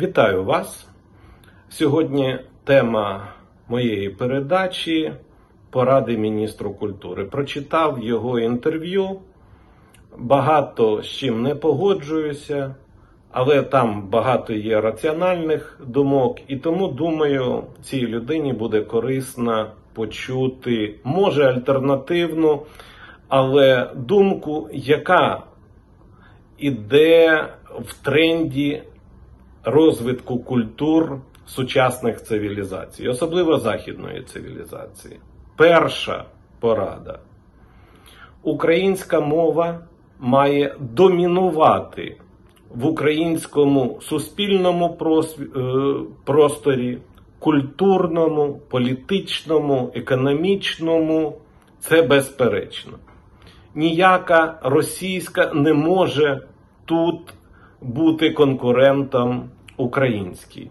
Вітаю вас. Сьогодні тема моєї передачі поради міністру культури. Прочитав його інтерв'ю. Багато з чим не погоджуюся, але там багато є раціональних думок, і тому думаю, цій людині буде корисно почути, може, альтернативну, але думку, яка іде в тренді розвитку культур сучасних цивілізацій, особливо західної цивілізації. Перша порада. Українська мова має домінувати в українському суспільному е, просторі, культурному, політичному, економічному. Це безперечно. Ніяка російська не може тут бути конкурентом українській.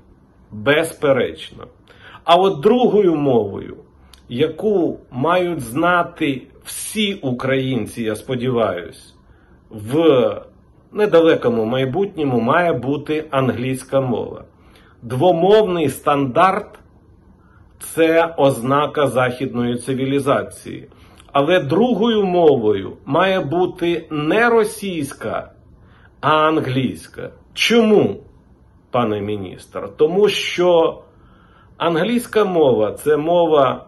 Безперечно. А от другою мовою, яку мають знати всі українці, я сподіваюся, в недалекому майбутньому має бути англійська мова. Двомовний стандарт це ознака західної цивілізації. Але другою мовою має бути не російська, а англійська. Чому, пане міністр? Тому що англійська мова це мова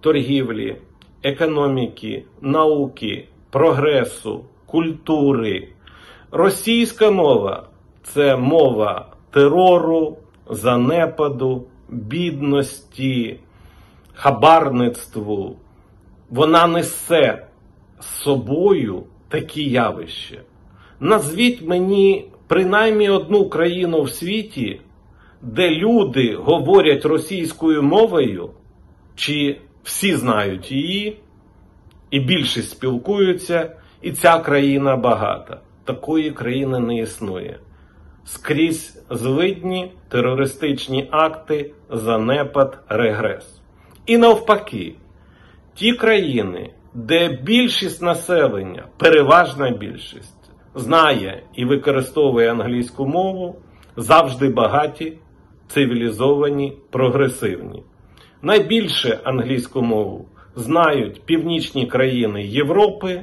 торгівлі, економіки, науки, прогресу, культури. Російська мова це мова терору, занепаду, бідності, хабарництву. Вона несе з собою такі явища. Назвіть мені принаймні одну країну в світі, де люди говорять російською мовою, чи всі знають її, і більшість спілкуються, і ця країна багата. Такої країни не існує. Скрізь злидні терористичні акти, занепад, регрес. І навпаки, ті країни, де більшість населення, переважна більшість, знає і використовує англійську мову, завжди багаті, цивілізовані, прогресивні. Найбільше англійську мову знають північні країни Європи,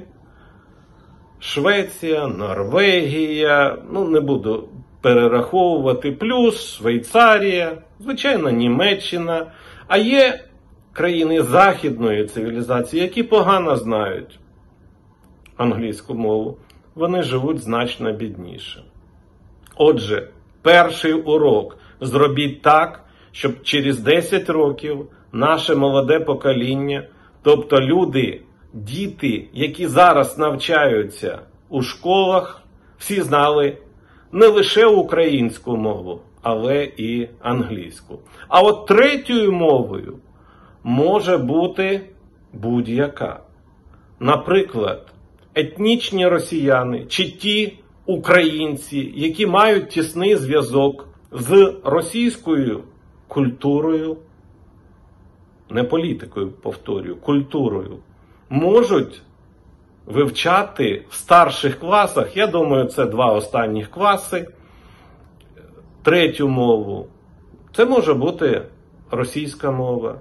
Швеція, Норвегія, ну не буду перераховувати, плюс Швейцарія, звичайно, Німеччина. А є країни західної цивілізації, які погано знають англійську мову, вони живуть значно бідніше. Отже, перший урок зробіть так, щоб через 10 років наше молоде покоління, тобто люди, діти, які зараз навчаються у школах, всі знали не лише українську мову, але і англійську. А от третьою мовою може бути будь-яка. Наприклад, етнічні росіяни чи ті українці, які мають тісний зв'язок з російською культурою, не політикою, повторюю, культурою, можуть вивчати в старших класах, я думаю, це два останніх класи, третю мову. Це може бути російська мова.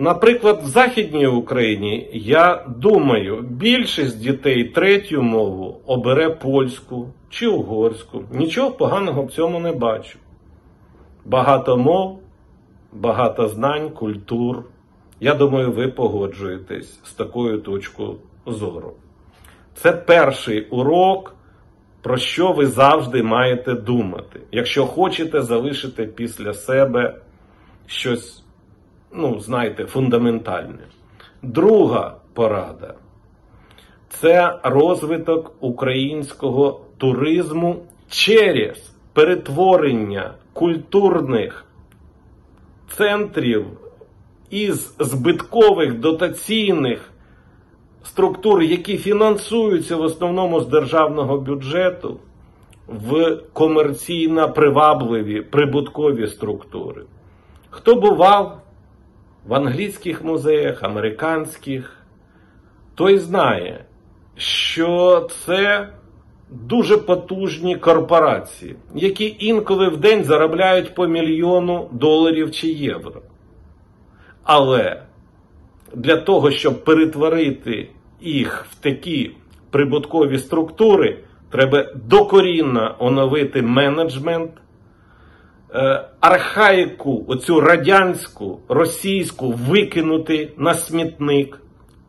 Наприклад, в Західній Україні, я думаю, більшість дітей третю мову обере польську чи угорську. Нічого поганого в цьому не бачу. Багато мов, багато знань, культур. Я думаю, ви погоджуєтесь з такою точкою зору. Це перший урок, про що ви завжди маєте думати, якщо хочете залишити після себе щось ну, знаєте, фундаментальне. Друга порада це розвиток українського туризму через перетворення культурних центрів із збиткових дотаційних структур, які фінансуються в основному з державного бюджету, в комерційно привабливі прибуткові структури. Хто бував в англійських музеях, американських, той знає, що це дуже потужні корпорації, які інколи в день заробляють по мільйону доларів чи євро. Але для того, щоб перетворити їх в такі прибуткові структури, треба докорінно оновити менеджмент, архаїку, оцю радянську, російську викинути на смітник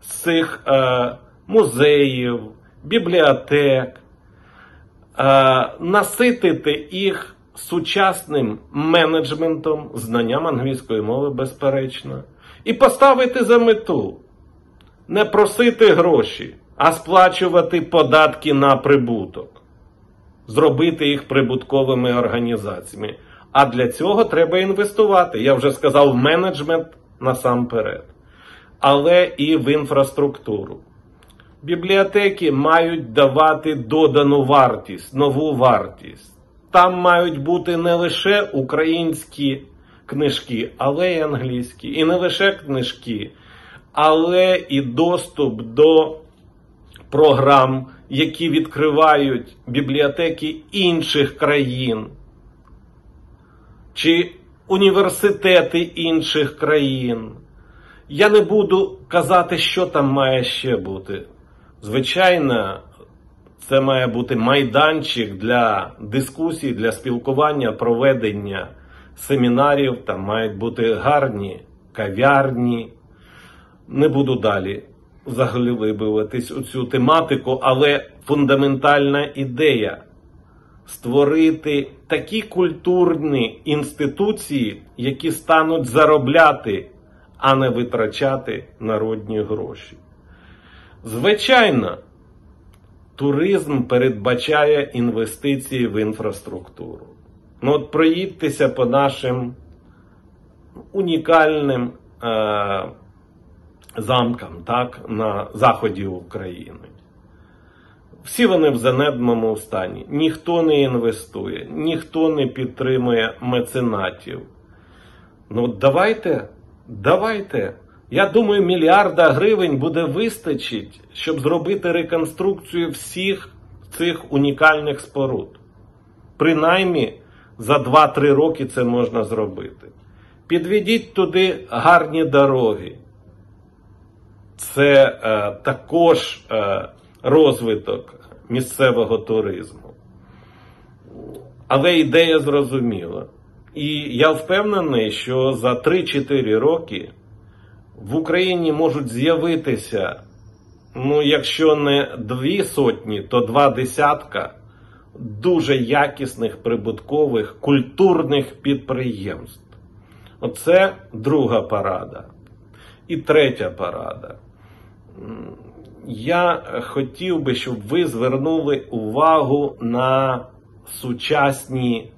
з цих е, музеїв, бібліотек, е, наситити їх сучасним менеджментом, знанням англійської мови, безперечно, і поставити за мету не просити гроші, а сплачувати податки на прибуток, зробити їх прибутковими організаціями. А для цього треба інвестувати. Я вже сказав, в менеджмент насамперед, але і в інфраструктуру. Бібліотеки мають давати додану вартість, нову вартість. Там мають бути не лише українські книжки, але й англійські. І не лише книжки, але і доступ до програм, які відкривають бібліотеки інших країн чи університети інших країн. Я не буду казати, що там має ще бути. Звичайно, це має бути майданчик для дискусій, для спілкування, проведення семінарів. Там мають бути гарні кав'ярні. Не буду далі заглибуватись у цю тематику, але фундаментальна ідея створити такі культурні інституції, які стануть заробляти, а не витрачати народні гроші. Звичайно, туризм передбачає інвестиції в інфраструктуру. Ну, от проїдьтеся по нашим унікальним е, замкам так, на заході України. Всі вони в занедбаному стані. Ніхто не інвестує, ніхто не підтримує меценатів. Ну, давайте, давайте. Я думаю, мільярда гривень буде вистачить, щоб зробити реконструкцію всіх цих унікальних споруд. Принаймні за 2-3 роки це можна зробити. Підведіть туди гарні дороги. Це е, також е, розвиток місцевого туризму. Але ідея зрозуміла. І я впевнений, що за 3-4 роки в Україні можуть з'явитися, ну, якщо не дві сотні, то два десятка дуже якісних прибуткових культурних підприємств. Оце друга парада. І третя парада. Я хотів би, щоб ви звернули увагу на сучасні,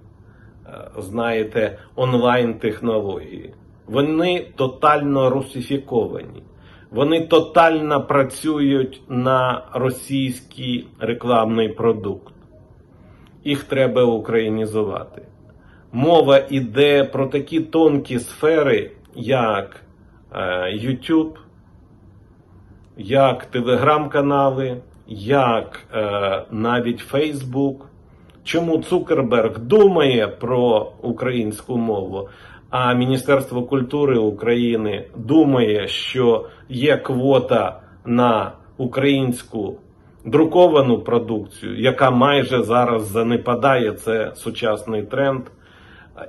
е, знаєте, онлайн-технології. Вони тотально русифіковані. Вони тотально працюють на російський рекламний продукт. Їх треба українізувати. Мова йде про такі тонкі сфери, як е, YouTube, як телеграм-канали, як е, навіть Facebook. Чому Цукерберг думає про українську мову, а Міністерство культури України думає, що є квота на українську друковану продукцію, яка майже зараз занепадає, це сучасний тренд,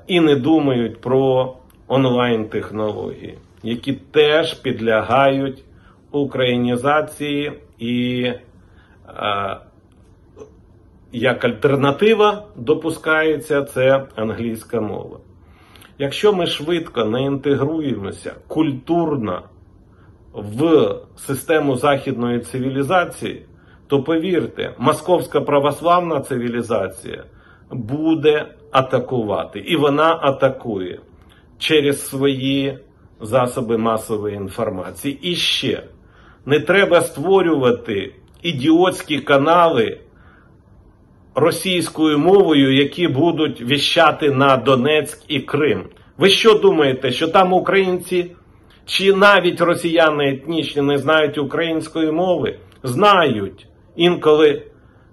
і не думають про онлайн-технології, які теж підлягають українізації і е, як альтернатива допускається це англійська мова. Якщо ми швидко не інтегруємося культурно в систему західної цивілізації, то повірте, московська православна цивілізація буде атакувати, і вона атакує через свої засоби масової інформації. І ще не треба створювати ідіотські канали російською мовою, які будуть віщати на Донецьк і Крим. Ви що думаєте, що там українці чи навіть росіяни етнічні не знають української мови? Знають. Інколи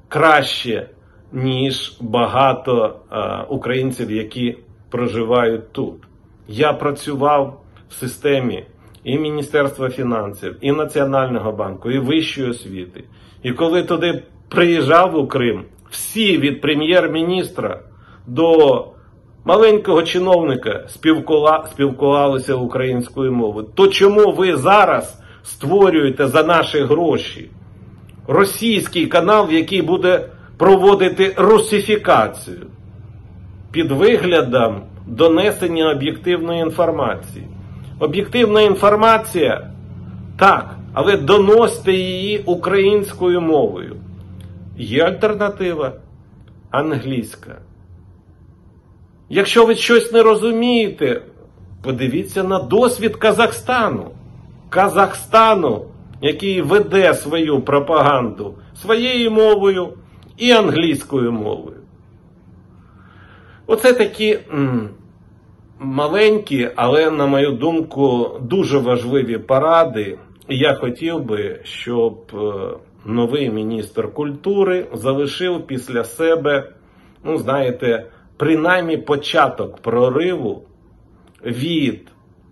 краще, ніж багато е, українців, які проживають тут. Я працював в системі і Міністерства фінансів, і Національного банку, і вищої освіти. І коли туди приїжджав у Крим, всі від прем'єр-міністра до маленького чиновника спілкувалися українською мовою. То чому ви зараз створюєте за наші гроші російський канал, який буде проводити русифікацію під виглядом донесення об'єктивної інформації? Об'єктивна інформація так, але доносьте її українською мовою. Є альтернатива англійська. Якщо ви щось не розумієте, подивіться на досвід Казахстану. Казахстану, який веде свою пропаганду своєю мовою і англійською мовою. Оце такі маленькі, але, на мою думку, дуже важливі поради. Я хотів би, щоб е, новий міністр культури залишив після себе, ну, знаєте, принаймні початок прориву від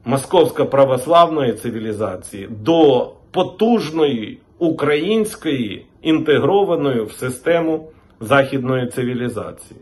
московсько-православної цивілізації до потужної української інтегрованої в систему західної цивілізації.